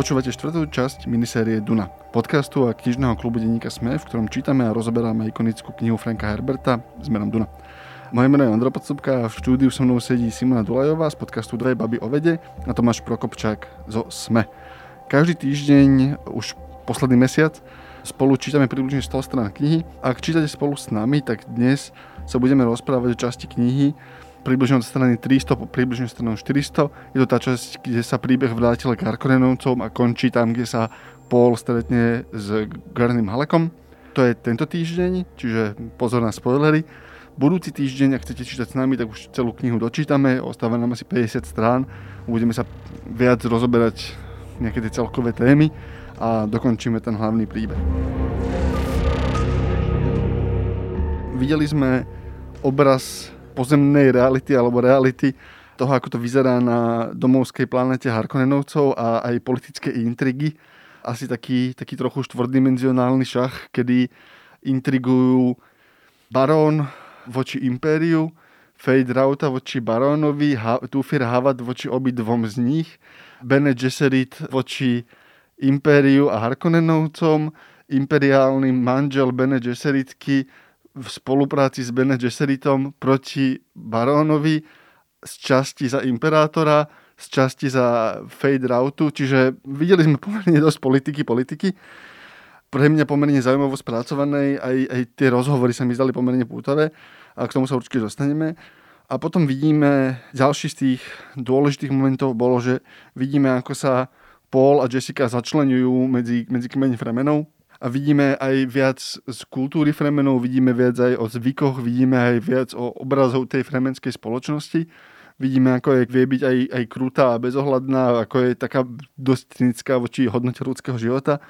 Počúvate štvrtú časť minisérie Duna, podcastu a knižného klubu denníka Sme, v ktorom čítame a rozoberáme ikonickú knihu Franka Herberta s menom Duna. Moje meno je Ondra Podstupka a v štúdiu so mnou sedí Simona Dulajová z podcastu Dve baby o vede a Tomáš Prokopčák zo SME. Každý týždeň už posledný mesiac spolu čítame približne 100 strán knihy. Ak čítate spolu s nami, tak dnes sa budeme rozprávať o časti knihy, približne od strany 300 po približne stranu 400. Je to tá časť, kde sa príbeh vrátil k Harkonnenovcom a končí tam, kde sa Paul stretne s Garným Halekom. To je tento týždeň, čiže pozor na spoilery. Budúci týždeň, ak chcete čítať s nami, tak už celú knihu dočítame, ostáva nám asi 50 strán, budeme sa viac rozoberať nejaké tie celkové témy a dokončíme ten hlavný príbeh. Videli sme obraz pozemnej reality alebo reality toho, ako to vyzerá na domovskej planete Harkonnenovcov a aj politické intrigy. Asi taký, taký trochu štvordimenzionálny šach, kedy intrigujú barón voči impériu, Fade Rauta voči barónovi, ha- Tufir Havad voči obidvom z nich, Bene Gesserit voči impériu a Harkonnenovcom, imperiálny manžel Bene Gesseritky v spolupráci s Bene Gesseritom proti barónovi z časti za imperátora, z časti za Fade Rautu, čiže videli sme pomerne dosť politiky, politiky. Pre mňa pomerne zaujímavo spracované, aj, aj tie rozhovory sa mi zdali pomerne pútavé a k tomu sa určite dostaneme. A potom vidíme, ďalší z tých dôležitých momentov bolo, že vidíme, ako sa Paul a Jessica začlenujú medzi, medzi kmeň Fremenov, a vidíme aj viac z kultúry Fremenov, vidíme viac aj o zvykoch, vidíme aj viac o obrazov tej fremenskej spoločnosti. Vidíme, ako je, vie byť aj, aj krutá a bezohľadná, ako je taká dosť cynická voči hodnote ľudského života.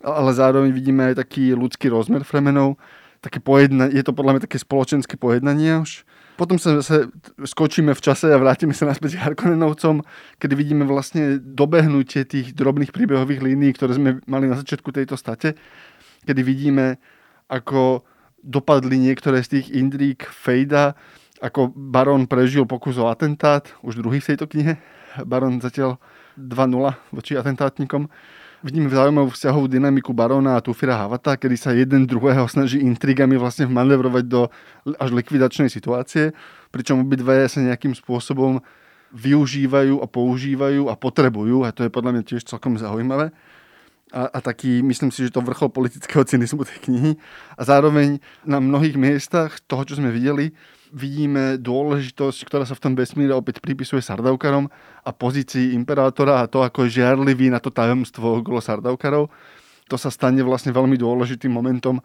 Ale zároveň vidíme aj taký ľudský rozmer Fremenov. Také pojedna, je to podľa mňa také spoločenské pojednanie už potom sa zase skočíme v čase a vrátime sa naspäť k Harkonnenovcom, kedy vidíme vlastne dobehnutie tých drobných príbehových línií, ktoré sme mali na začiatku tejto state, kedy vidíme, ako dopadli niektoré z tých indrík Fejda, ako Baron prežil pokus o atentát, už druhý v tejto knihe. Baron zatiaľ 2-0 voči atentátnikom vidíme zaujímavú vzťahovú dynamiku Barona a Tufira Havata, kedy sa jeden druhého snaží intrigami vlastne manevrovať do až likvidačnej situácie, pričom obidve sa nejakým spôsobom využívajú a používajú a potrebujú a to je podľa mňa tiež celkom zaujímavé. A, a taký, myslím si, že to vrchol politického cynizmu tej knihy. A zároveň na mnohých miestach toho, čo sme videli, vidíme dôležitosť, ktorá sa v tom vesmíre opäť pripisuje Sardaukarom a pozícii imperátora a to, ako je žiarlivý na to tajomstvo okolo Sardaukarov. To sa stane vlastne veľmi dôležitým momentom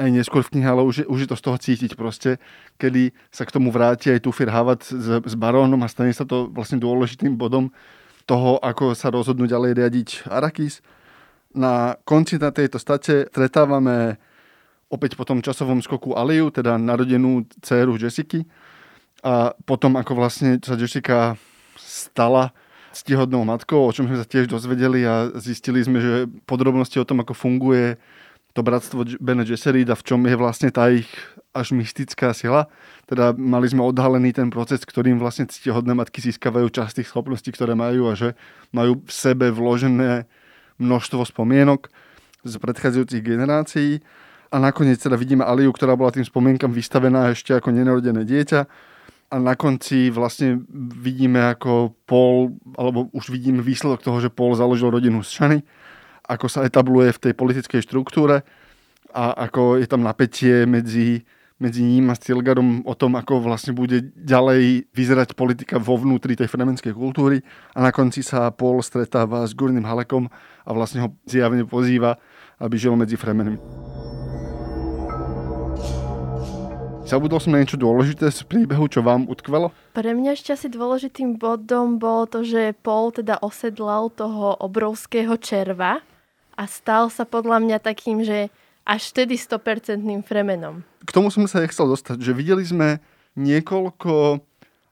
aj neskôr v knihe, ale už je, už je to z toho cítiť proste, kedy sa k tomu vráti aj tu Havat s, s barónom a stane sa to vlastne dôležitým bodom toho, ako sa rozhodnú ďalej riadiť Arakis. Na konci na tejto state stretávame opäť po tom časovom skoku Aliu, teda narodenú dceru Jessica. A potom, ako vlastne sa Jessica stala stihodnou matkou, o čom sme sa tiež dozvedeli a zistili sme, že podrobnosti o tom, ako funguje to bratstvo Bene Gesserit a v čom je vlastne tá ich až mystická sila. Teda mali sme odhalený ten proces, ktorým vlastne ctihodné matky získavajú časť tých schopností, ktoré majú a že majú v sebe vložené množstvo spomienok z predchádzajúcich generácií a nakoniec teda vidíme Aliu, ktorá bola tým spomienkam vystavená ešte ako nenarodené dieťa a na konci vlastne vidíme ako Paul, alebo už vidíme výsledok toho, že Paul založil rodinu z Shany, ako sa etabluje v tej politickej štruktúre a ako je tam napätie medzi, medzi ním a Stilgarom o tom, ako vlastne bude ďalej vyzerať politika vo vnútri tej fremenskej kultúry a na konci sa Paul stretáva s Gurným Halekom a vlastne ho zjavne pozýva, aby žil medzi fremenmi. Zabudol som na niečo dôležité z príbehu, čo vám utkvelo? Pre mňa ešte asi dôležitým bodom bolo to, že Paul teda osedlal toho obrovského červa a stal sa podľa mňa takým, že až vtedy 100% fremenom. K tomu som sa chcel dostať, že videli sme niekoľko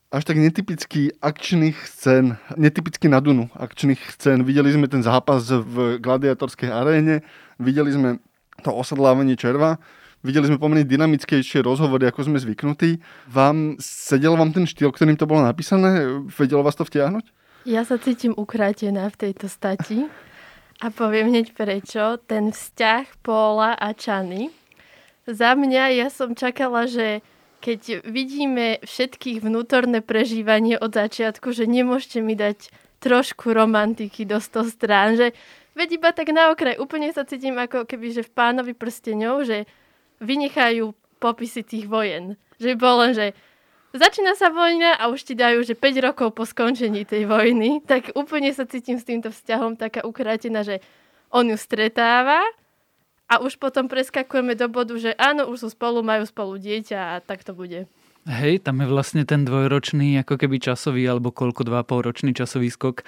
až tak netypický akčných scén, netypicky na Dunu akčných scén. Videli sme ten zápas v gladiatorskej aréne, videli sme to osadlávanie červa, Videli sme pomerne dynamickejšie rozhovory, ako sme zvyknutí. Vám sedel vám ten štýl, ktorým to bolo napísané? Vedelo vás to vtiahnuť? Ja sa cítim ukrátená v tejto stati. A poviem hneď prečo. Ten vzťah Póla a Čany. Za mňa ja som čakala, že keď vidíme všetkých vnútorné prežívanie od začiatku, že nemôžete mi dať trošku romantiky do 100 strán, že veď iba tak na okraj, úplne sa cítim ako keby, že v pánovi prsteňov, že vynechajú popisy tých vojen. Že bolo len, že začína sa vojna a už ti dajú, že 5 rokov po skončení tej vojny, tak úplne sa cítim s týmto vzťahom taká ukrátená, že on ju stretáva a už potom preskakujeme do bodu, že áno, už sú spolu, majú spolu dieťa a tak to bude. Hej, tam je vlastne ten dvojročný ako keby časový alebo koľko, dva pol ročný časový skok.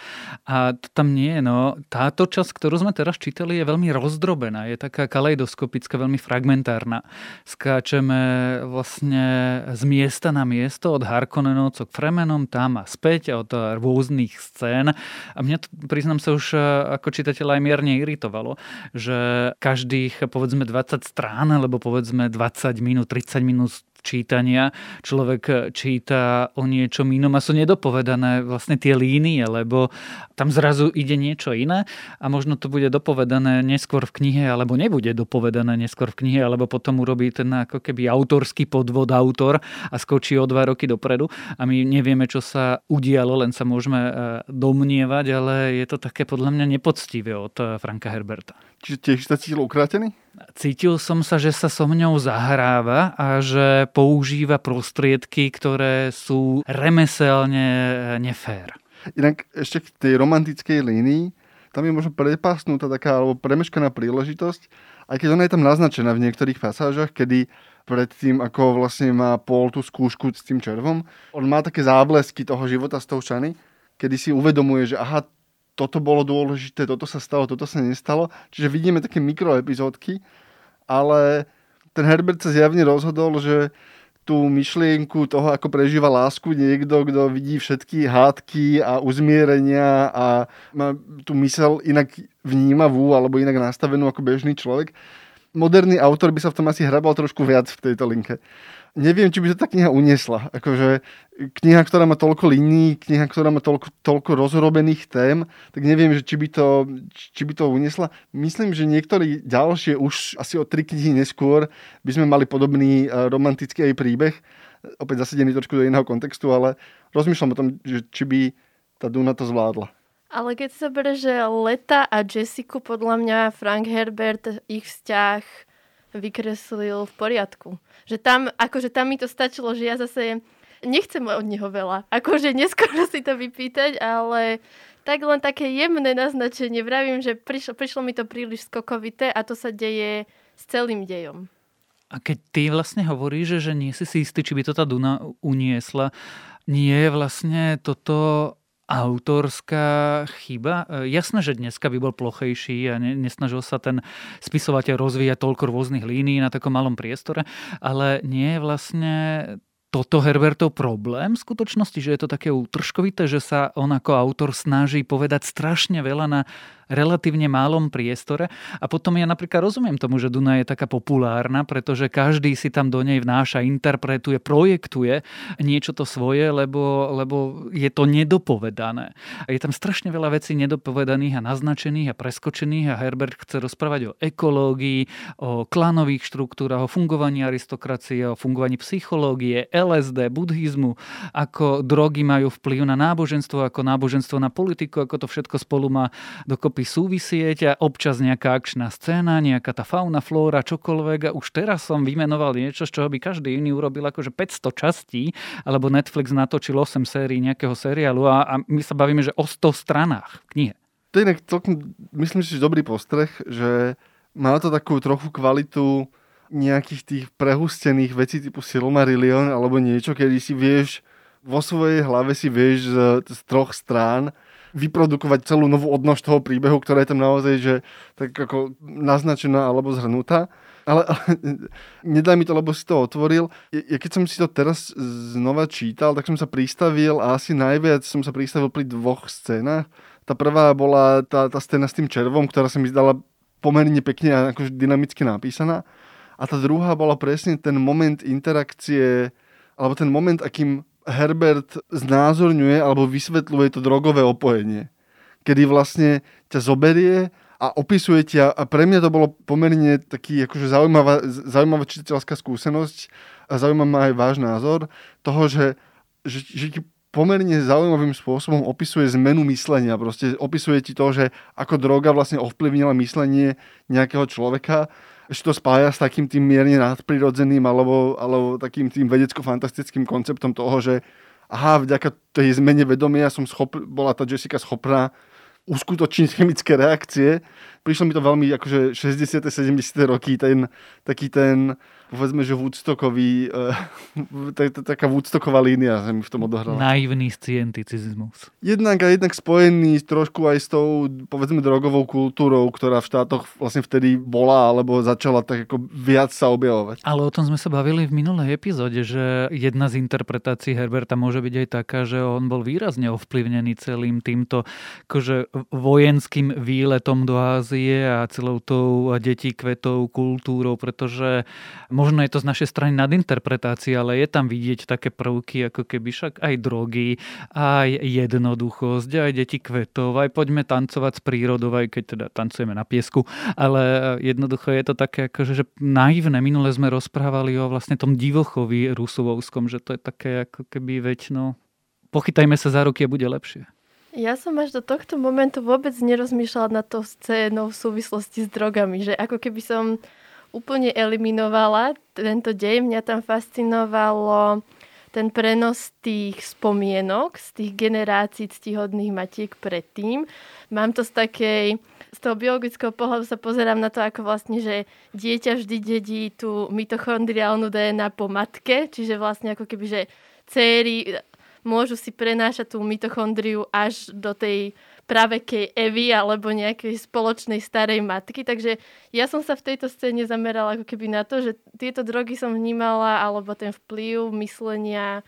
A to tam nie je. No, táto časť, ktorú sme teraz čítali, je veľmi rozdrobená. Je taká kaleidoskopická, veľmi fragmentárna. Skáčeme vlastne z miesta na miesto od Harkonnenovcov k Fremenom, tam a späť od rôznych scén. A mňa to, priznám sa, už ako čitateľ aj mierne iritovalo, že každých povedzme 20 strán, alebo povedzme 20 minút, 30 minút čítania človek číta o niečom inom a sú nedopovedané vlastne tie línie, lebo tam zrazu ide niečo iné a možno to bude dopovedané neskôr v knihe, alebo nebude dopovedané neskôr v knihe, alebo potom urobí ten ako keby autorský podvod autor a skočí o dva roky dopredu a my nevieme, čo sa udialo, len sa môžeme e, domnievať, ale je to také podľa mňa nepoctivé od e, Franka Herberta. Čiže tiež sa cítil ukrátený? Cítil som sa, že sa so mňou zahráva a že používa prostriedky, ktoré sú remeselne nefér. Inak ešte k tej romantickej línii, tam je možno prepásnutá taká alebo premeškaná príležitosť, aj keď ona je tam naznačená v niektorých pasážach, kedy predtým, ako vlastne má Paul tú skúšku s tým červom, on má také záblesky toho života s tou šany, kedy si uvedomuje, že aha, toto bolo dôležité, toto sa stalo, toto sa nestalo. Čiže vidíme také mikroepizódky, ale ten Herbert sa zjavne rozhodol, že tú myšlienku toho, ako prežíva lásku niekto, kto vidí všetky hádky a uzmierenia a má tú mysel inak vnímavú alebo inak nastavenú ako bežný človek. Moderný autor by sa v tom asi hrabal trošku viac v tejto linke neviem, či by to tá kniha uniesla. Akože kniha, ktorá má toľko línií, kniha, ktorá má toľko, toľko rozrobených tém, tak neviem, že či by, to, či by to uniesla. Myslím, že niektorí ďalšie, už asi o tri knihy neskôr, by sme mali podobný eh, romantický aj príbeh, opäť zasedený trošku do iného kontextu, ale rozmýšľam o tom, že či by tá Duna to zvládla. Ale keď sa bere, že Leta a Jessica, podľa mňa Frank Herbert, ich vzťah vykreslil v poriadku. Že tam, akože tam mi to stačilo, že ja zase nechcem od neho veľa. Akože neskoro si to vypýtať, ale tak len také jemné naznačenie. Vravím, že prišlo, prišlo mi to príliš skokovité a to sa deje s celým dejom. A keď ty vlastne hovoríš, že nie si si istý, či by to tá Duna uniesla, nie je vlastne toto autorská chyba. E, jasné, že dneska by bol plochejší a nesnažil sa ten spisovateľ rozvíjať toľko rôznych línií na takom malom priestore, ale nie je vlastne toto Herbertov problém v skutočnosti, že je to také utržkovité, že sa on ako autor snaží povedať strašne veľa na relatívne málom priestore. A potom ja napríklad rozumiem tomu, že Duna je taká populárna, pretože každý si tam do nej vnáša, interpretuje, projektuje niečo to svoje, lebo, lebo je to nedopovedané. A je tam strašne veľa vecí nedopovedaných a naznačených a preskočených a Herbert chce rozprávať o ekológii, o klanových štruktúrach, o fungovaní aristokracie, o fungovaní psychológie, LSD, buddhizmu, ako drogy majú vplyv na náboženstvo, ako náboženstvo na politiku, ako to všetko spolu má dokopy dokopy súvisieť a občas nejaká akčná scéna, nejaká tá fauna, flóra, čokoľvek. A už teraz som vymenoval niečo, z čoho by každý iný urobil akože 500 častí, alebo Netflix natočil 8 sérií nejakého seriálu a, a my sa bavíme, že o 100 stranách v knihe. To je celkom, myslím si, že dobrý postreh, že má to takú trochu kvalitu nejakých tých prehustených vecí typu Silmarillion alebo niečo, kedy si vieš vo svojej hlave si vieš z, z troch strán vyprodukovať celú novú odnož toho príbehu, ktorá je tam naozaj že, tak ako naznačená alebo zhrnutá. Ale, ale nedá mi to, lebo si to otvoril. Ja keď som si to teraz znova čítal, tak som sa pristavil a asi najviac som sa pristavil pri dvoch scénach. Tá prvá bola tá, tá scéna s tým červom, ktorá sa mi zdala pomerne pekne a akože dynamicky napísaná. A tá druhá bola presne ten moment interakcie, alebo ten moment, akým Herbert znázorňuje alebo vysvetľuje to drogové opojenie. Kedy vlastne ťa zoberie a opisuje ti, a pre mňa to bolo pomerne taký akože zaujímavá, zaujímavá čitateľská skúsenosť a zaujímavý ma aj váš názor toho, že, že, že ti pomerne zaujímavým spôsobom opisuje zmenu myslenia. Proste opisuje ti to, že ako droga vlastne ovplyvnila myslenie nejakého človeka, že to spája s takým tým mierne nadprirodzeným alebo, alebo takým tým vedecko-fantastickým konceptom toho, že aha, vďaka tej zmene vedomia som schop, bola tá Jessica schopná uskutočniť chemické reakcie. Prišlo mi to veľmi akože 60. 70. roky, ten, taký ten povedzme, že Woodstockový, uh, taká Woodstocková línia sa mi v tom odohrala. Naivný scienticizmus. Jednak a jednak spojený trošku aj s tou, povedzme, drogovou kultúrou, ktorá v štátoch vlastne vtedy bola, alebo začala tak ako viac sa objavovať. Ale o tom sme sa bavili v minulej epizóde, že jedna z interpretácií Herberta môže byť aj taká, že on bol výrazne ovplyvnený celým týmto akože vojenským výletom do Ázie a celou tou detí kvetov kultúrou, pretože možno je to z našej strany nadinterpretácia, ale je tam vidieť také prvky, ako keby však aj drogy, aj jednoduchosť, aj deti kvetov, aj poďme tancovať s prírodou, aj keď teda tancujeme na piesku, ale jednoducho je to také akože, že naivné. Minule sme rozprávali o vlastne tom divochovi rusovovskom, že to je také ako keby väčšino pochytajme sa za ruky a bude lepšie. Ja som až do tohto momentu vôbec nerozmýšľala nad tou scénou v súvislosti s drogami, že ako keby som úplne eliminovala tento dej. Mňa tam fascinovalo ten prenos tých spomienok z tých generácií ctihodných matiek predtým. Mám to z takej, z toho biologického pohľadu sa pozerám na to, ako vlastne, že dieťa vždy dedí tú mitochondriálnu DNA po matke, čiže vlastne ako keby, že céry môžu si prenášať tú mitochondriu až do tej pravekej Evy alebo nejakej spoločnej starej matky. Takže ja som sa v tejto scéne zamerala ako keby na to, že tieto drogy som vnímala alebo ten vplyv myslenia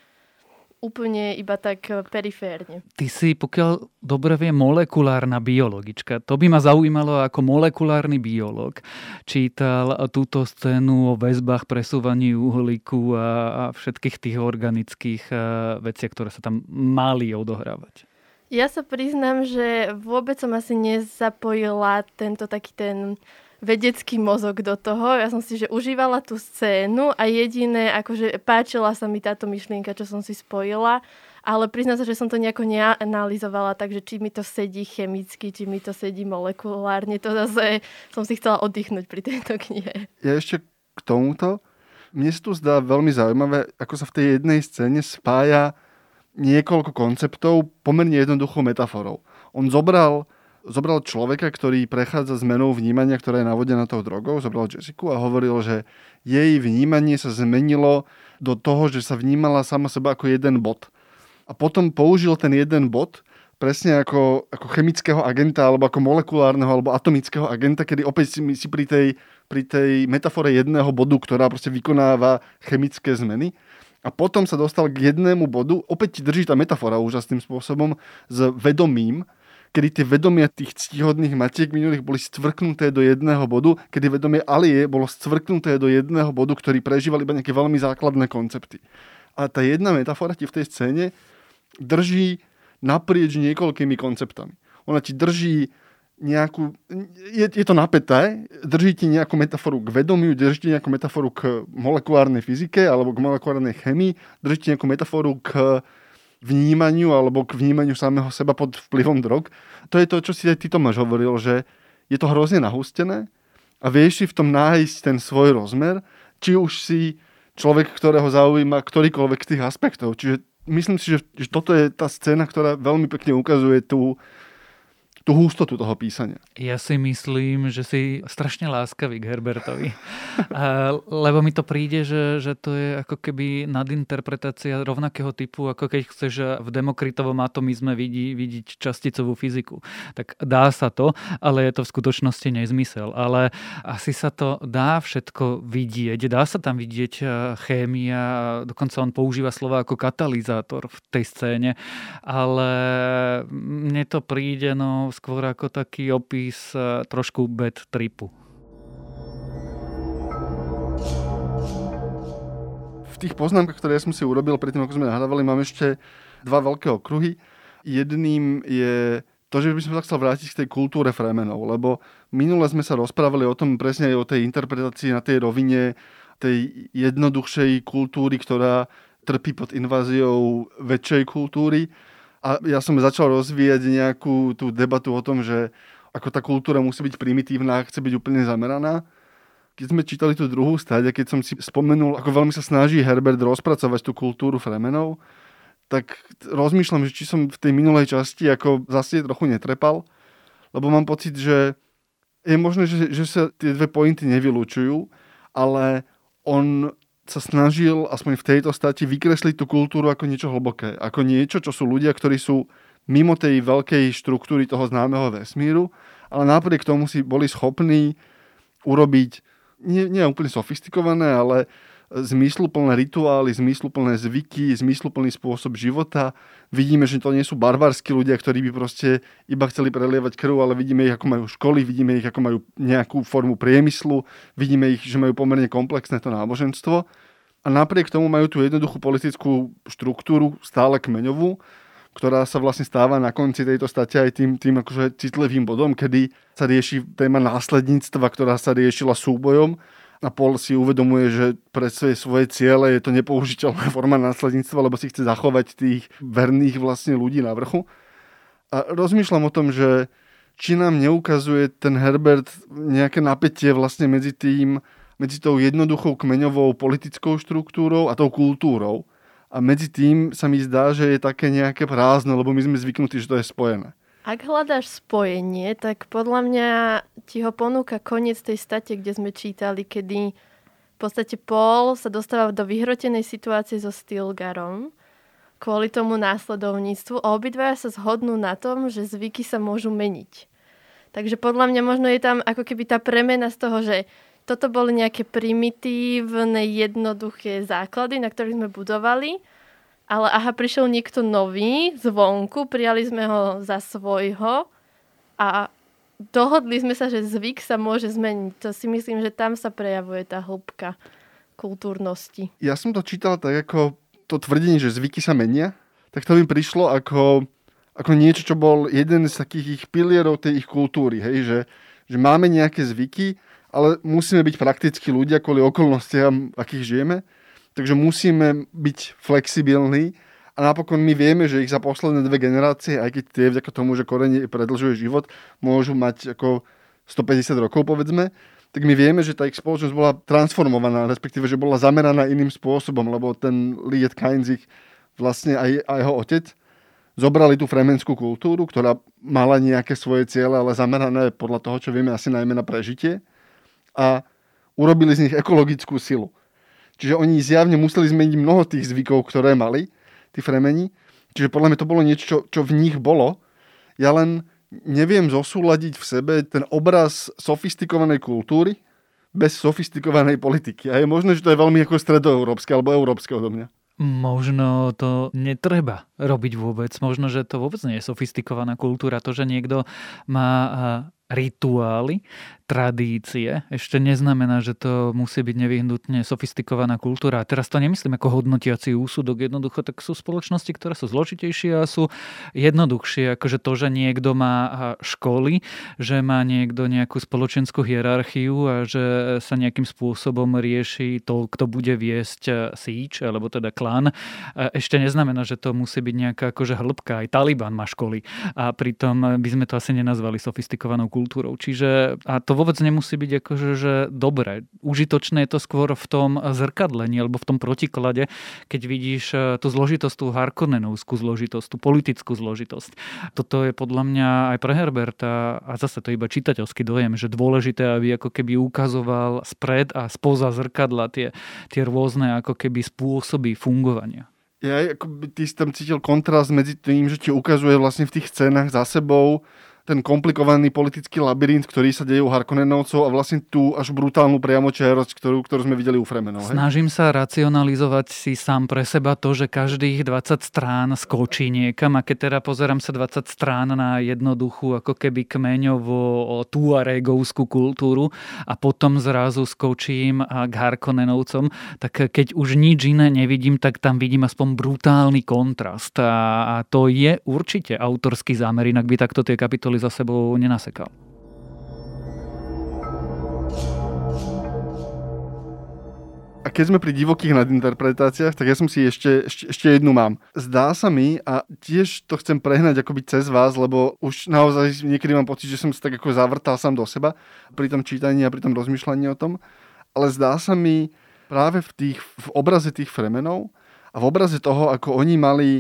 úplne iba tak periférne. Ty si, pokiaľ dobre vie, molekulárna biologička. To by ma zaujímalo ako molekulárny biolog. Čítal túto scénu o väzbách, presúvaní uhlíku a, a všetkých tých organických veciach, ktoré sa tam mali odohrávať. Ja sa priznám, že vôbec som asi nezapojila tento taký ten vedecký mozog do toho. Ja som si, že užívala tú scénu a jediné, akože páčila sa mi táto myšlienka, čo som si spojila, ale priznám sa, že som to nejako neanalizovala, takže či mi to sedí chemicky, či mi to sedí molekulárne, to zase som si chcela oddychnúť pri tejto knihe. Ja ešte k tomuto, mne sa tu zdá veľmi zaujímavé, ako sa v tej jednej scéne spája niekoľko konceptov pomerne jednoduchou metaforou. On zobral, zobral človeka, ktorý prechádza zmenou vnímania, ktorá je navodená tou drogou, zobral Jessica a hovoril, že jej vnímanie sa zmenilo do toho, že sa vnímala sama seba ako jeden bod. A potom použil ten jeden bod presne ako, ako chemického agenta, alebo ako molekulárneho, alebo atomického agenta, kedy opäť si, si pri, tej, pri tej metafore jedného bodu, ktorá proste vykonáva chemické zmeny, a potom sa dostal k jednému bodu, opäť ti drží tá metafora úžasným spôsobom, s vedomím, kedy tie vedomia tých ctihodných matiek minulých boli stvrknuté do jedného bodu, kedy vedomie Alie bolo stvrknuté do jedného bodu, ktorý prežíval iba nejaké veľmi základné koncepty. A tá jedna metafora ti v tej scéne drží naprieč niekoľkými konceptami. Ona ti drží nejakú, je, je to napäté, držíte nejakú metaforu k vedomiu, držíte nejakú metaforu k molekulárnej fyzike alebo k molekulárnej chemii, držíte nejakú metaforu k vnímaniu alebo k vnímaniu samého seba pod vplyvom drog. To je to, čo si aj ty Tomáš hovoril, že je to hrozne nahustené a vieš si v tom nájsť ten svoj rozmer, či už si človek, ktorého zaujíma ktorýkoľvek z tých aspektov. Čiže myslím si, že, že toto je tá scéna, ktorá veľmi pekne ukazuje tú, tú hustotu toho písania. Ja si myslím, že si strašne láskavý k Herbertovi. Lebo mi to príde, že, že to je ako keby nadinterpretácia rovnakého typu, ako keď chceš v Demokritovom atomizme vidí, vidieť časticovú fyziku. Tak dá sa to, ale je to v skutočnosti nezmysel. Ale asi sa to dá všetko vidieť. Dá sa tam vidieť e, chémia, dokonca on používa slova ako katalizátor v tej scéne, ale mne to príde, no skôr ako taký opis e, trošku bad tripu. V tých poznámkach, ktoré ja som si urobil predtým, ako sme nahrávali, mám ešte dva veľké okruhy. Jedným je to, že by som sa chcel vrátiť k tej kultúre Fremenov, lebo minule sme sa rozprávali o tom presne aj o tej interpretácii na tej rovine tej jednoduchšej kultúry, ktorá trpí pod inváziou väčšej kultúry. A ja som začal rozvíjať nejakú tú debatu o tom, že ako tá kultúra musí byť primitívna a chce byť úplne zameraná. Keď sme čítali tú druhú stať a keď som si spomenul, ako veľmi sa snaží Herbert rozpracovať tú kultúru Fremenov, tak rozmýšľam, že či som v tej minulej časti ako zase trochu netrepal, lebo mám pocit, že je možné, že, že sa tie dve pointy nevylučujú, ale on sa snažil aspoň v tejto stati vykresliť tú kultúru ako niečo hlboké. Ako niečo, čo sú ľudia, ktorí sú mimo tej veľkej štruktúry toho známeho vesmíru, ale napriek tomu si boli schopní urobiť nie, nie úplne sofistikované, ale zmysluplné rituály, zmysluplné zvyky, zmysluplný spôsob života. Vidíme, že to nie sú barbarskí ľudia, ktorí by proste iba chceli prelievať krv, ale vidíme ich, ako majú školy, vidíme ich, ako majú nejakú formu priemyslu, vidíme ich, že majú pomerne komplexné to náboženstvo. A napriek tomu majú tú jednoduchú politickú štruktúru, stále kmeňovú, ktorá sa vlastne stáva na konci tejto state aj tým, tým akože citlivým bodom, kedy sa rieši téma následníctva, ktorá sa riešila súbojom a Paul si uvedomuje, že pre svoje, svoje ciele je to nepoužiteľná forma následníctva, lebo si chce zachovať tých verných vlastne ľudí na vrchu. A rozmýšľam o tom, že či nám neukazuje ten Herbert nejaké napätie vlastne medzi tým, medzi tou jednoduchou kmeňovou politickou štruktúrou a tou kultúrou. A medzi tým sa mi zdá, že je také nejaké prázdno, lebo my sme zvyknutí, že to je spojené. Ak hľadáš spojenie, tak podľa mňa ti ho ponúka koniec tej state, kde sme čítali, kedy v podstate Paul sa dostáva do vyhrotenej situácie so Stilgarom kvôli tomu následovníctvu a obidvaja sa zhodnú na tom, že zvyky sa môžu meniť. Takže podľa mňa možno je tam ako keby tá premena z toho, že toto boli nejaké primitívne, jednoduché základy, na ktorých sme budovali ale aha, prišiel niekto nový zvonku, prijali sme ho za svojho a dohodli sme sa, že zvyk sa môže zmeniť. To si myslím, že tam sa prejavuje tá hĺbka kultúrnosti. Ja som to čítal tak ako to tvrdenie, že zvyky sa menia, tak to mi prišlo ako, ako niečo, čo bol jeden z takých ich pilierov tej ich kultúry, hej, že, že máme nejaké zvyky, ale musíme byť praktickí ľudia kvôli okolnostiam, akých žijeme takže musíme byť flexibilní a napokon my vieme, že ich za posledné dve generácie, aj keď tie vďaka tomu, že korenie predlžuje život, môžu mať ako 150 rokov povedzme, tak my vieme, že tá ich spoločnosť bola transformovaná, respektíve, že bola zameraná iným spôsobom, lebo ten Liet Kainzich vlastne aj, aj jeho otec zobrali tú fremenskú kultúru, ktorá mala nejaké svoje ciele, ale zamerané podľa toho, čo vieme asi najmä na prežitie a urobili z nich ekologickú silu. Čiže oni zjavne museli zmeniť mnoho tých zvykov, ktoré mali, tí fremeni. Čiže podľa mňa to bolo niečo, čo, čo v nich bolo. Ja len neviem zosúľadiť v sebe ten obraz sofistikovanej kultúry bez sofistikovanej politiky. A je možné, že to je veľmi ako stredoeurópske alebo európske odo mňa. Možno to netreba robiť vôbec. Možno, že to vôbec nie je sofistikovaná kultúra. To, že niekto má rituály, tradície, ešte neznamená, že to musí byť nevyhnutne sofistikovaná kultúra. A teraz to nemyslím ako hodnotiaci úsudok, jednoducho tak sú spoločnosti, ktoré sú zložitejšie a sú jednoduchšie, akože to, že niekto má školy, že má niekto nejakú spoločenskú hierarchiu a že sa nejakým spôsobom rieši to, kto bude viesť síč, alebo teda klán, ešte neznamená, že to musí byť nejaká akože hĺbka. Aj Taliban má školy a pritom by sme to asi nenazvali sofistikovanou kultúrou. Čiže a to vôbec nemusí byť akože, že dobre. Užitočné je to skôr v tom zrkadlení alebo v tom protiklade, keď vidíš e, tú zložitosť, tú Harkonnenovskú zložitosť, tú politickú zložitosť. Toto je podľa mňa aj pre Herberta, a zase to iba čitateľský dojem, že dôležité, aby ako keby ukazoval spred a spoza zrkadla tie, tie rôzne ako keby spôsoby fungovania. Ja ako by ty si tam cítil kontrast medzi tým, že ti ukazuje vlastne v tých scénach za sebou ten komplikovaný politický labyrint, ktorý sa deje u Harkonnenovcov a vlastne tú až brutálnu priamočiarosť, ktorú, ktorú sme videli u Fremenov. Snažím sa racionalizovať si sám pre seba to, že každých 20 strán skočí niekam a keď teda pozerám sa 20 strán na jednoduchú ako keby kmeňovo tuaregovskú kultúru a potom zrazu skočím k Harkonnenovcom, tak keď už nič iné nevidím, tak tam vidím aspoň brutálny kontrast a, a to je určite autorský zámer, inak by takto tie kapitoly kapitoly za sebou nenasekal. A keď sme pri divokých nadinterpretáciách, tak ja som si ešte, ešte, ešte jednu mám. Zdá sa mi, a tiež to chcem prehnať akoby cez vás, lebo už naozaj niekedy mám pocit, že som sa tak ako zavrtal sám do seba pri tom čítaní a pri tom rozmýšľaní o tom, ale zdá sa mi práve v, tých, v obraze tých fremenov a v obraze toho, ako oni mali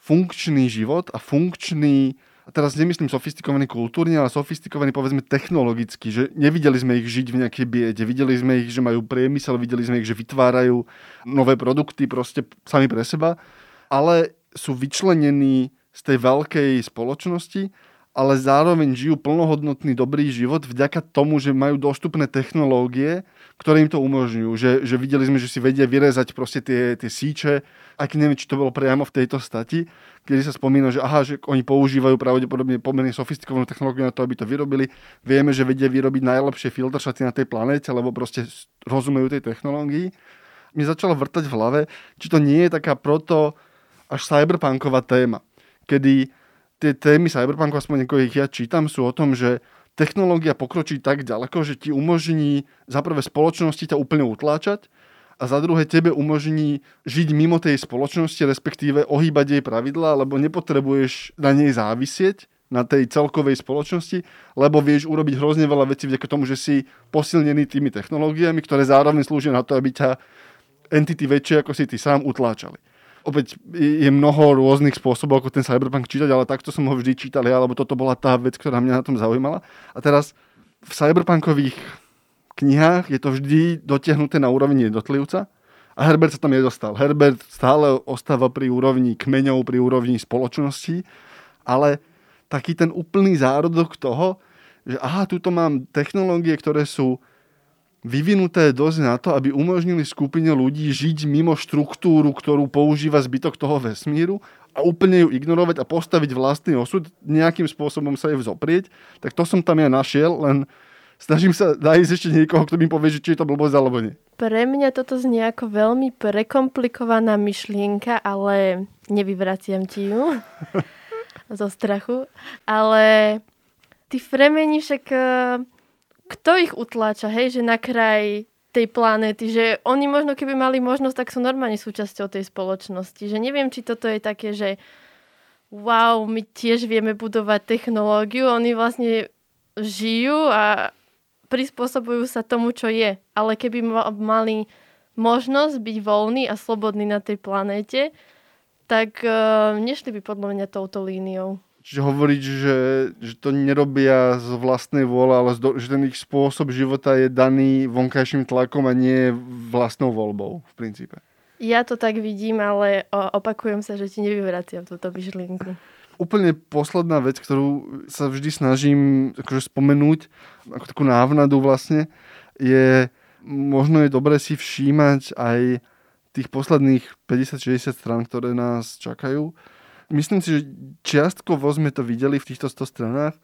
funkčný život a funkčný teraz nemyslím sofistikovaný kultúrne, ale sofistikovaný povedzme technologicky, že nevideli sme ich žiť v nejakej biede, videli sme ich, že majú priemysel, videli sme ich, že vytvárajú nové produkty proste sami pre seba, ale sú vyčlenení z tej veľkej spoločnosti, ale zároveň žijú plnohodnotný dobrý život vďaka tomu, že majú dostupné technológie, ktoré im to umožňujú. Že, že videli sme, že si vedia vyrezať proste tie, tie síče, aj keď neviem, či to bolo priamo v tejto stati, kedy sa spomína, že aha, že oni používajú pravdepodobne pomerne sofistikovanú technológiu na to, aby to vyrobili. Vieme, že vedia vyrobiť najlepšie filtršaty na tej planéte, lebo proste rozumejú tej technológii. Mi začalo vrtať v hlave, či to nie je taká proto až cyberpunková téma, kedy tie témy cyberpunku, aspoň ako ich ja čítam, sú o tom, že technológia pokročí tak ďaleko, že ti umožní za prvé spoločnosti ťa úplne utláčať, a za druhé tebe umožní žiť mimo tej spoločnosti, respektíve ohýbať jej pravidla, lebo nepotrebuješ na nej závisieť, na tej celkovej spoločnosti, lebo vieš urobiť hrozne veľa vecí vďaka tomu, že si posilnený tými technológiami, ktoré zároveň slúžia na to, aby ťa entity väčšie ako si ty sám utláčali. Opäť je mnoho rôznych spôsobov, ako ten cyberpunk čítať, ale takto som ho vždy čítal ja, lebo toto bola tá vec, ktorá mňa na tom zaujímala. A teraz v cyberpunkových knihách je to vždy dotiahnuté na úrovni jednotlivca a Herbert sa tam nedostal. Herbert stále ostáva pri úrovni kmeňov, pri úrovni spoločnosti, ale taký ten úplný zárodok toho, že aha, tuto mám technológie, ktoré sú vyvinuté dosť na to, aby umožnili skupine ľudí žiť mimo štruktúru, ktorú používa zbytok toho vesmíru a úplne ju ignorovať a postaviť vlastný osud, nejakým spôsobom sa jej vzoprieť, tak to som tam ja našiel, len snažím sa nájsť ešte niekoho, kto mi povie, že či je to blbosť alebo nie. Pre mňa toto znie ako veľmi prekomplikovaná myšlienka, ale nevyvraciam ti ju zo strachu. Ale tí fremeni však, e, kto ich utláča, hej, že na kraj tej planéty, že oni možno keby mali možnosť, tak sú normálne súčasťou tej spoločnosti. Že neviem, či toto je také, že wow, my tiež vieme budovať technológiu, oni vlastne žijú a prispôsobujú sa tomu, čo je. Ale keby mali možnosť byť voľný a slobodný na tej planéte, tak uh, nešli by podľa mňa touto líniou. Čiže hovoriť, že, že to nerobia z vlastnej vôle, ale zdo, že ten ich spôsob života je daný vonkajším tlakom a nie vlastnou voľbou v princípe. Ja to tak vidím, ale opakujem sa, že ti nevyvraciam túto myšlienku úplne posledná vec, ktorú sa vždy snažím akože spomenúť, ako takú návnadu vlastne, je možno je dobre si všímať aj tých posledných 50-60 strán, ktoré nás čakajú. Myslím si, že čiastkovo sme to videli v týchto 100 stranách.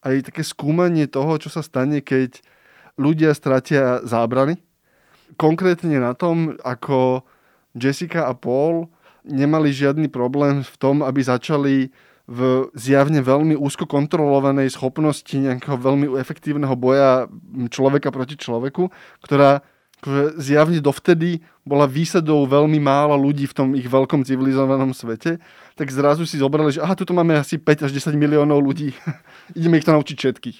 Aj také skúmanie toho, čo sa stane, keď ľudia stratia zábrany. Konkrétne na tom, ako Jessica a Paul nemali žiadny problém v tom, aby začali v zjavne veľmi úzko kontrolovanej schopnosti nejakého veľmi efektívneho boja človeka proti človeku, ktorá akože zjavne dovtedy bola výsadou veľmi málo ľudí v tom ich veľkom civilizovanom svete, tak zrazu si zobrali, že aha, tu máme asi 5 až 10 miliónov ľudí, ideme ich to naučiť všetkých.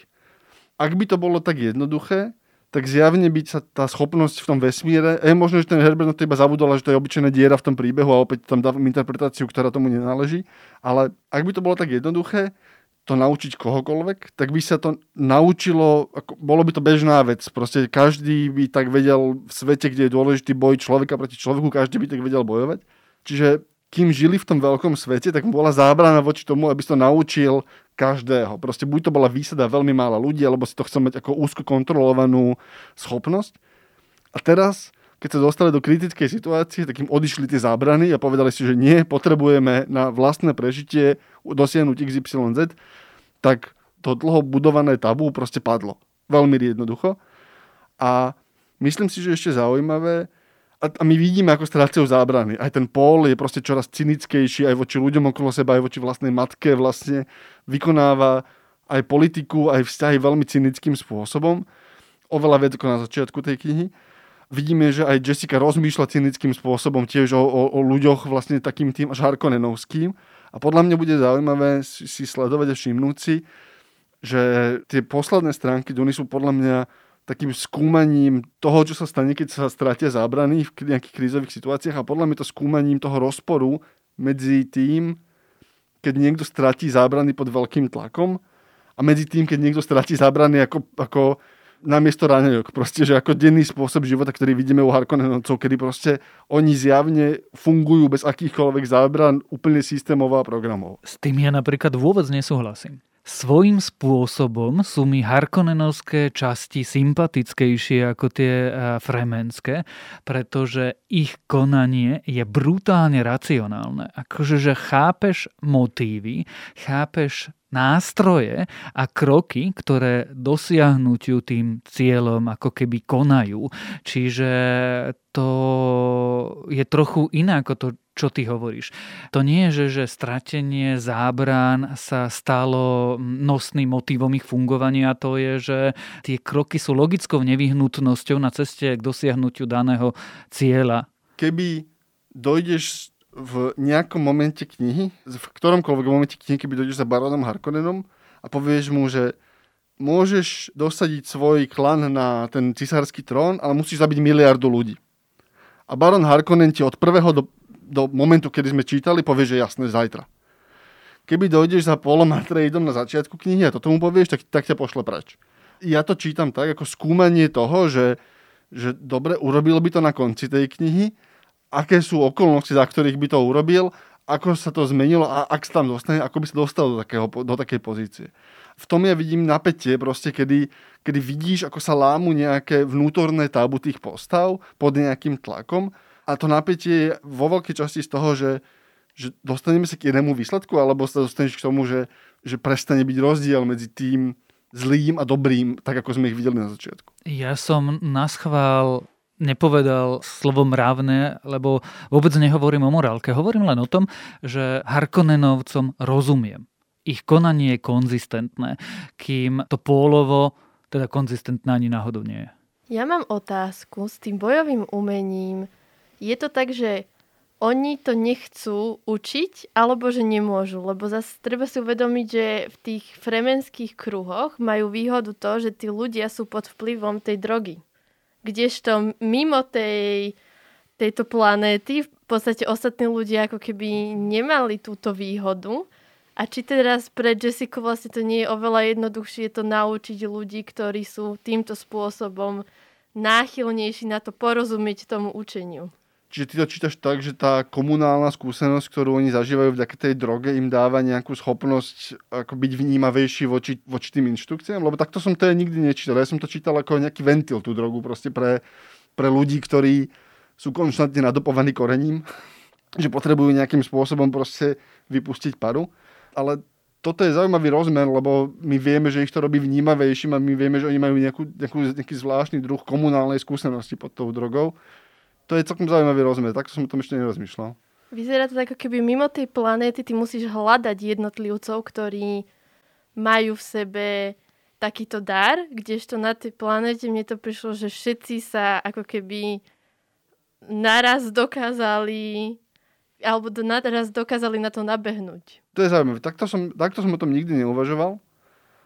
Ak by to bolo tak jednoduché, tak zjavne byť sa tá schopnosť v tom vesmíre, je možno, že ten Herbert na to iba zabudol, že to je obyčajná diera v tom príbehu a opäť tam dávam interpretáciu, ktorá tomu nenáleží. Ale ak by to bolo tak jednoduché, to naučiť kohokoľvek, tak by sa to naučilo, ako, bolo by to bežná vec. Proste každý by tak vedel v svete, kde je dôležitý boj človeka proti človeku, každý by tak vedel bojovať. Čiže kým žili v tom veľkom svete, tak bola zábrana voči tomu, aby si to naučil každého. Proste buď to bola výsada veľmi mála ľudí, alebo si to chcel mať ako úzko kontrolovanú schopnosť. A teraz, keď sa dostali do kritickej situácie, tak im odišli tie zábrany a povedali si, že nie, potrebujeme na vlastné prežitie dosiahnuť XYZ, tak to dlho budované tabu proste padlo. Veľmi jednoducho. A myslím si, že ešte zaujímavé, a, a my vidíme, ako strácajú zábrany. Aj ten Paul je proste čoraz cynickejší aj voči ľuďom okolo seba, aj voči vlastnej matke vlastne vykonáva aj politiku, aj vzťahy veľmi cynickým spôsobom. Oveľa viac ako na začiatku tej knihy. Vidíme, že aj Jessica rozmýšľa cynickým spôsobom tiež o, o, o ľuďoch vlastne takým tým až harkonenovským. A podľa mňa bude zaujímavé si sledovať a všimnúť si, že tie posledné stránky Duny sú podľa mňa takým skúmaním toho, čo sa stane, keď sa stratia zábrany v nejakých krízových situáciách a podľa mňa to skúmaním toho rozporu medzi tým, keď niekto stratí zábrany pod veľkým tlakom a medzi tým, keď niekto stratí zábrany ako, ako namiesto raňajok. Proste, že ako denný spôsob života, ktorý vidíme u Harkonnenovcov, kedy proste oni zjavne fungujú bez akýchkoľvek zábran úplne systémov a programov. S tým ja napríklad vôbec nesúhlasím. Svojím spôsobom sú mi Harkonnenovské časti sympatickejšie ako tie eh, fremenské, pretože ich konanie je brutálne racionálne. Akože, že chápeš motívy, chápeš nástroje a kroky, ktoré dosiahnutiu tým cieľom ako keby konajú. Čiže to je trochu iné ako to, čo ty hovoríš. To nie je, že, že stratenie zábran sa stalo nosným motivom ich fungovania, to je, že tie kroky sú logickou nevyhnutnosťou na ceste k dosiahnutiu daného cieľa. Keby dojdeš v nejakom momente knihy, v ktoromkoľvek momente knihy, keby dojdeš za baronom Harkonnenom a povieš mu, že môžeš dosadiť svoj klan na ten cisársky trón, ale musíš zabiť miliardu ľudí. A baron Harkonnen ti od prvého do, do momentu, kedy sme čítali, povie, že jasné, zajtra. Keby dojdeš za Polom Atreidom na začiatku knihy a to tomu povieš, tak, tak ťa pošle preč. Ja to čítam tak, ako skúmanie toho, že, že dobre, urobil by to na konci tej knihy, aké sú okolnosti, za ktorých by to urobil, ako sa to zmenilo a ak sa tam dostane, ako by sa dostal do, takého, do takej pozície. V tom ja vidím napätie, proste, kedy, kedy vidíš, ako sa lámu nejaké vnútorné tabu tých postav pod nejakým tlakom a to napätie je vo veľkej časti z toho, že, že dostaneme sa k jednému výsledku alebo sa dostaneš k tomu, že, že prestane byť rozdiel medzi tým zlým a dobrým, tak ako sme ich videli na začiatku. Ja som na schvál nepovedal slovo mravné, lebo vôbec nehovorím o morálke. Hovorím len o tom, že Harkonnenovcom rozumiem. Ich konanie je konzistentné, kým to pólovo teda konzistentné ani náhodou nie je. Ja mám otázku s tým bojovým umením. Je to tak, že oni to nechcú učiť, alebo že nemôžu. Lebo zase treba si uvedomiť, že v tých fremenských kruhoch majú výhodu to, že tí ľudia sú pod vplyvom tej drogy kdežto mimo tej, tejto planéty v podstate ostatní ľudia ako keby nemali túto výhodu. A či teraz pre Jessica vlastne to nie je oveľa jednoduchšie to naučiť ľudí, ktorí sú týmto spôsobom náchylnejší na to porozumieť tomu učeniu. Čiže ty to čítaš tak, že tá komunálna skúsenosť, ktorú oni zažívajú vďaka tej droge, im dáva nejakú schopnosť ako byť vnímavejší voči, voči tým inštrukciám? Lebo takto som to ja nikdy nečítal. Ja som to čítal ako nejaký ventil, tú drogu proste pre, pre ľudí, ktorí sú konštantne nadopovaní korením, že potrebujú nejakým spôsobom proste vypustiť paru. Ale toto je zaujímavý rozmer, lebo my vieme, že ich to robí vnímavejším a my vieme, že oni majú nejakú, nejakú, nejaký zvláštny druh komunálnej skúsenosti pod tou drogou to je celkom zaujímavý rozmer, takto som o tom ešte nerozmýšľal. Vyzerá to tak, ako keby mimo tej planéty ty musíš hľadať jednotlivcov, ktorí majú v sebe takýto dar, kdežto na tej planéte mne to prišlo, že všetci sa ako keby naraz dokázali alebo naraz dokázali na to nabehnúť. To je zaujímavé. Takto som, takto som o tom nikdy neuvažoval,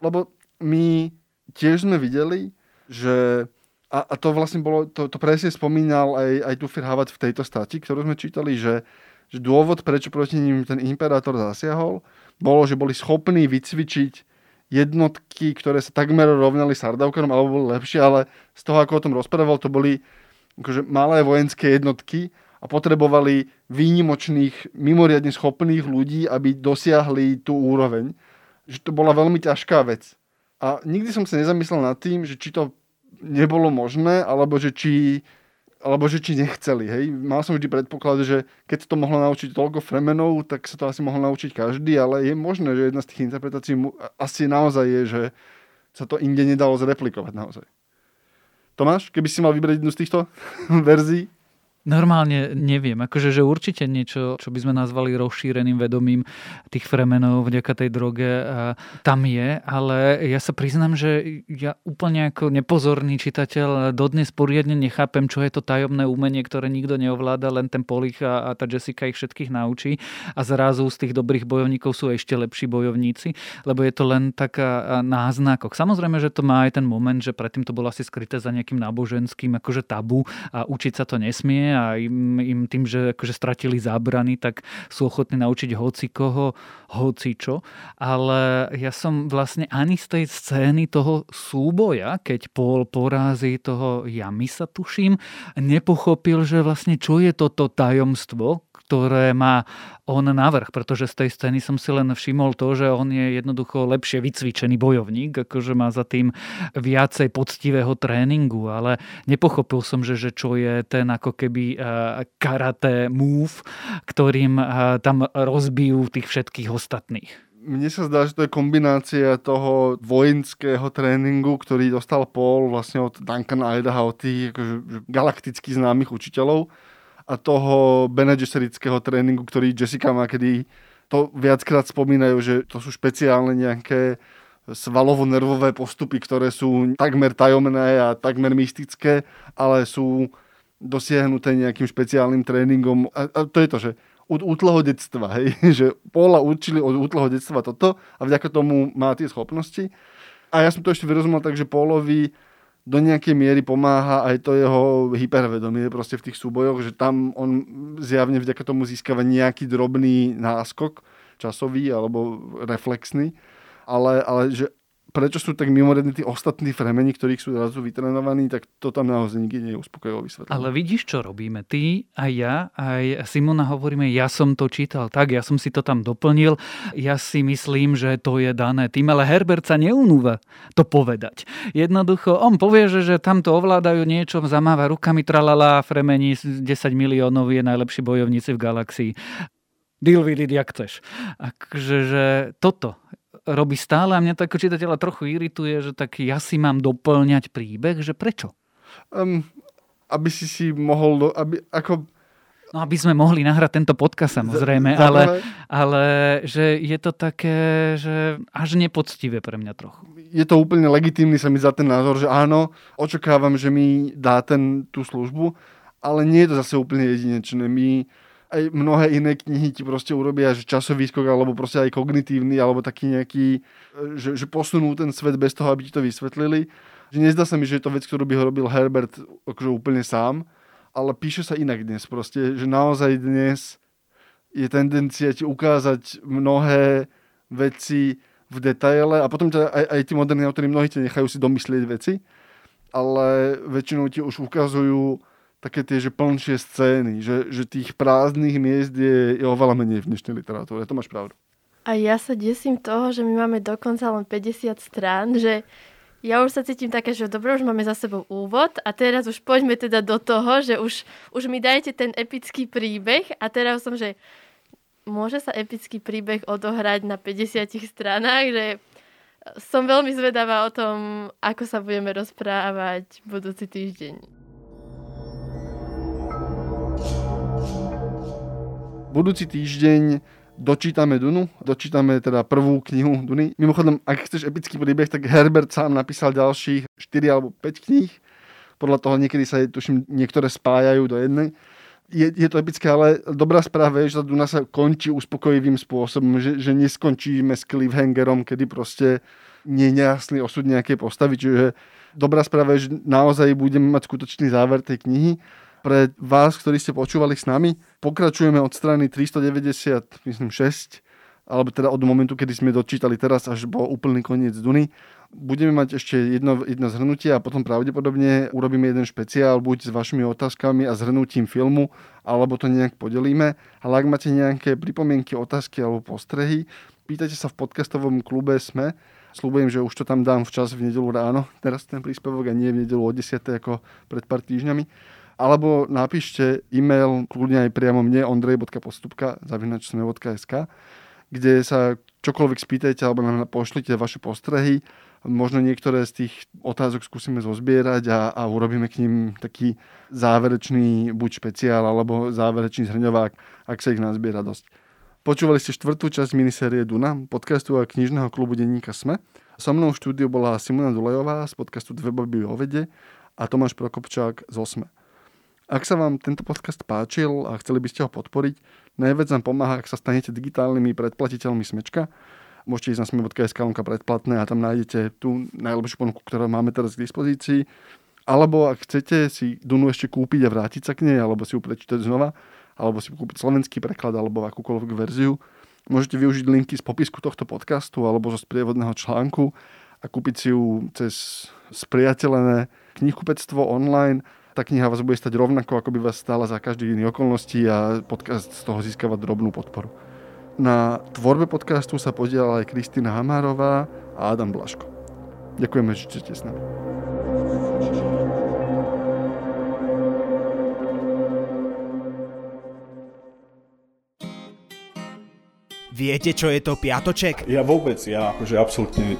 lebo my tiež sme videli, že a, a to vlastne bolo, to, to presne spomínal aj, aj tu Havat v tejto stati, ktorú sme čítali, že, že dôvod, prečo proti ním ten imperátor zasiahol, bolo, že boli schopní vycvičiť jednotky, ktoré sa takmer rovnali Sardaukanom, alebo boli lepšie, ale z toho, ako o tom rozprával, to boli akože malé vojenské jednotky a potrebovali výnimočných, mimoriadne schopných ľudí, aby dosiahli tú úroveň. Že to bola veľmi ťažká vec. A nikdy som sa nezamyslel nad tým, že či to nebolo možné, alebo že či, alebo že či nechceli. Hej. Mal som vždy predpoklad, že keď to mohlo naučiť toľko fremenov, tak sa to asi mohol naučiť každý, ale je možné, že jedna z tých interpretácií asi naozaj je, že sa to inde nedalo zreplikovať naozaj. Tomáš, keby si mal vybrať jednu z týchto verzií? Normálne neviem, akože že určite niečo, čo by sme nazvali rozšíreným vedomím tých fremenov vďaka tej droge tam je, ale ja sa priznám, že ja úplne ako nepozorný čitateľ dodnes poriadne nechápem, čo je to tajomné umenie, ktoré nikto neovláda, len ten Polich a, a tá Jessica ich všetkých naučí a zrazu z tých dobrých bojovníkov sú ešte lepší bojovníci, lebo je to len taká náznakok. Samozrejme, že to má aj ten moment, že predtým to bolo asi skryté za nejakým náboženským akože tabu a učiť sa to nesmie a im, im tým, že akože stratili zábrany, tak sú ochotní naučiť hoci koho, hoci čo. Ale ja som vlastne ani z tej scény toho súboja, keď Paul porází toho Jamisa, tuším, nepochopil, že vlastne čo je toto tajomstvo, ktoré má on navrh, pretože z tej scény som si len všimol to, že on je jednoducho lepšie vycvičený bojovník, akože má za tým viacej poctivého tréningu, ale nepochopil som, že, že čo je ten ako keby uh, karate move, ktorým uh, tam rozbijú tých všetkých ostatných. Mne sa zdá, že to je kombinácia toho vojenského tréningu, ktorý dostal Paul vlastne od Duncana Idaha, od tých akože, galakticky známych učiteľov a toho Bene tréningu, ktorý Jessica má, kedy to viackrát spomínajú, že to sú špeciálne nejaké svalovo-nervové postupy, ktoré sú takmer tajomné a takmer mystické, ale sú dosiahnuté nejakým špeciálnym tréningom. A, a to je to, že od útleho detstva, hej, že Paula učili od útleho detstva toto a vďaka tomu má tie schopnosti. A ja som to ešte vyrozumel tak, že Paulovi do nejakej miery pomáha aj to jeho hypervedomie proste v tých súbojoch, že tam on zjavne vďaka tomu získava nejaký drobný náskok časový alebo reflexný, ale, ale že prečo sú tak mimoriadne tí ostatní fremeni, ktorých sú zrazu vytrenovaní, tak to tam naozaj nikdy nie je uspokojivo vysvetlené. Ale vidíš, čo robíme? Ty, aj ja, aj Simona hovoríme, ja som to čítal tak, ja som si to tam doplnil, ja si myslím, že to je dané tým, ale Herbert sa neunúva to povedať. Jednoducho, on povie, že, že tamto ovládajú niečo, zamáva rukami, tralala, fremení 10 miliónov je najlepší bojovníci v galaxii. Deal with it, jak chceš. Akže, že toto robí stále a mňa to ako čitateľa trochu irituje, že tak ja si mám doplňať príbeh, že prečo? Um, aby si si mohol, aby, ako No aby sme mohli nahrať tento podcast samozrejme, ale, ale že je to také, že až nepoctivé pre mňa trochu. Je to úplne legitímny sa mi za ten názor, že áno, očakávam, že mi dá ten tú službu, ale nie je to zase úplne jedinečné. My aj mnohé iné knihy ti proste urobia že časový skok, alebo proste aj kognitívny, alebo taký nejaký, že, že posunú ten svet bez toho, aby ti to vysvetlili. Že nezdá sa mi, že je to vec, ktorú by ho robil Herbert akože úplne sám, ale píše sa inak dnes proste, že naozaj dnes je tendencia ti ukázať mnohé veci v detaile a potom ťa, aj, aj tí moderní autory mnohí ti nechajú si domyslieť veci, ale väčšinou ti už ukazujú také tie, že plnšie scény, že, že tých prázdnych miest je, je oveľa menej v dnešnej literatúre. To máš pravdu. A ja sa desím toho, že my máme dokonca len 50 strán, že ja už sa cítim také, že dobre, už máme za sebou úvod a teraz už poďme teda do toho, že už, už mi dajte ten epický príbeh a teraz som, že môže sa epický príbeh odohrať na 50 stranách, že som veľmi zvedavá o tom, ako sa budeme rozprávať budúci týždeň. Budúci týždeň dočítame Dunu, dočítame teda prvú knihu Duny. Mimochodom, ak chceš epický príbeh, tak Herbert sám napísal ďalších 4 alebo 5 kníh. Podľa toho niekedy sa, tuším, niektoré spájajú do jednej. Je, je to epické, ale dobrá správa je, že tá Duna sa končí uspokojivým spôsobom, že, že neskončíme s cliffhangerom, kedy proste nie nejasný osud nejakej postavy. Čiže dobrá správa je, že naozaj budeme mať skutočný záver tej knihy pre vás, ktorí ste počúvali s nami. Pokračujeme od strany 390, myslím 6, alebo teda od momentu, kedy sme dočítali teraz až po úplný koniec Duny. Budeme mať ešte jedno, jedno zhrnutie a potom pravdepodobne urobíme jeden špeciál buď s vašimi otázkami a zhrnutím filmu, alebo to nejak podelíme. Ale ak máte nejaké pripomienky, otázky alebo postrehy, pýtajte sa v podcastovom klube SME. Slúbujem, že už to tam dám včas v nedelu ráno, teraz ten príspevok a nie v nedelu o 10. ako pred pár týždňami. Alebo napíšte e-mail kľudne aj priamo mne ondrej.postupka zavinačsme.sk kde sa čokoľvek spýtajte alebo nám pošlite vaše postrehy možno niektoré z tých otázok skúsime zozbierať a, a urobíme k ním taký záverečný buď špeciál alebo záverečný zhrňovák, ak sa ich nazbiera dosť. Počúvali ste štvrtú časť minisérie Duna, podcastu a knižného klubu denníka SME. So mnou v štúdiu bola Simona Dulejová z podcastu Dve baby o vede a Tomáš Prokopčák z OSME. Ak sa vám tento podcast páčil a chceli by ste ho podporiť, najviac nám pomáha, ak sa stanete digitálnymi predplatiteľmi Smečka, Môžete ísť na sme.sk predplatné a tam nájdete tú najlepšiu ponuku, ktorú máme teraz k dispozícii. Alebo ak chcete si Dunu ešte kúpiť a vrátiť sa k nej, alebo si ju prečítať znova, alebo si kúpiť slovenský preklad, alebo akúkoľvek verziu, môžete využiť linky z popisku tohto podcastu alebo zo sprievodného článku a kúpiť si ju cez spriateľené knihkupectvo online. Tá kniha vás bude stať rovnako, ako by vás stála za každý iný okolností a podcast z toho získava drobnú podporu. Na tvorbe podcastu sa podielala aj Kristýna Hamárová a Adam Blaško. Ďakujeme, že ste s nami. Viete, čo je to piatoček? Ja vôbec, ja akože absolútne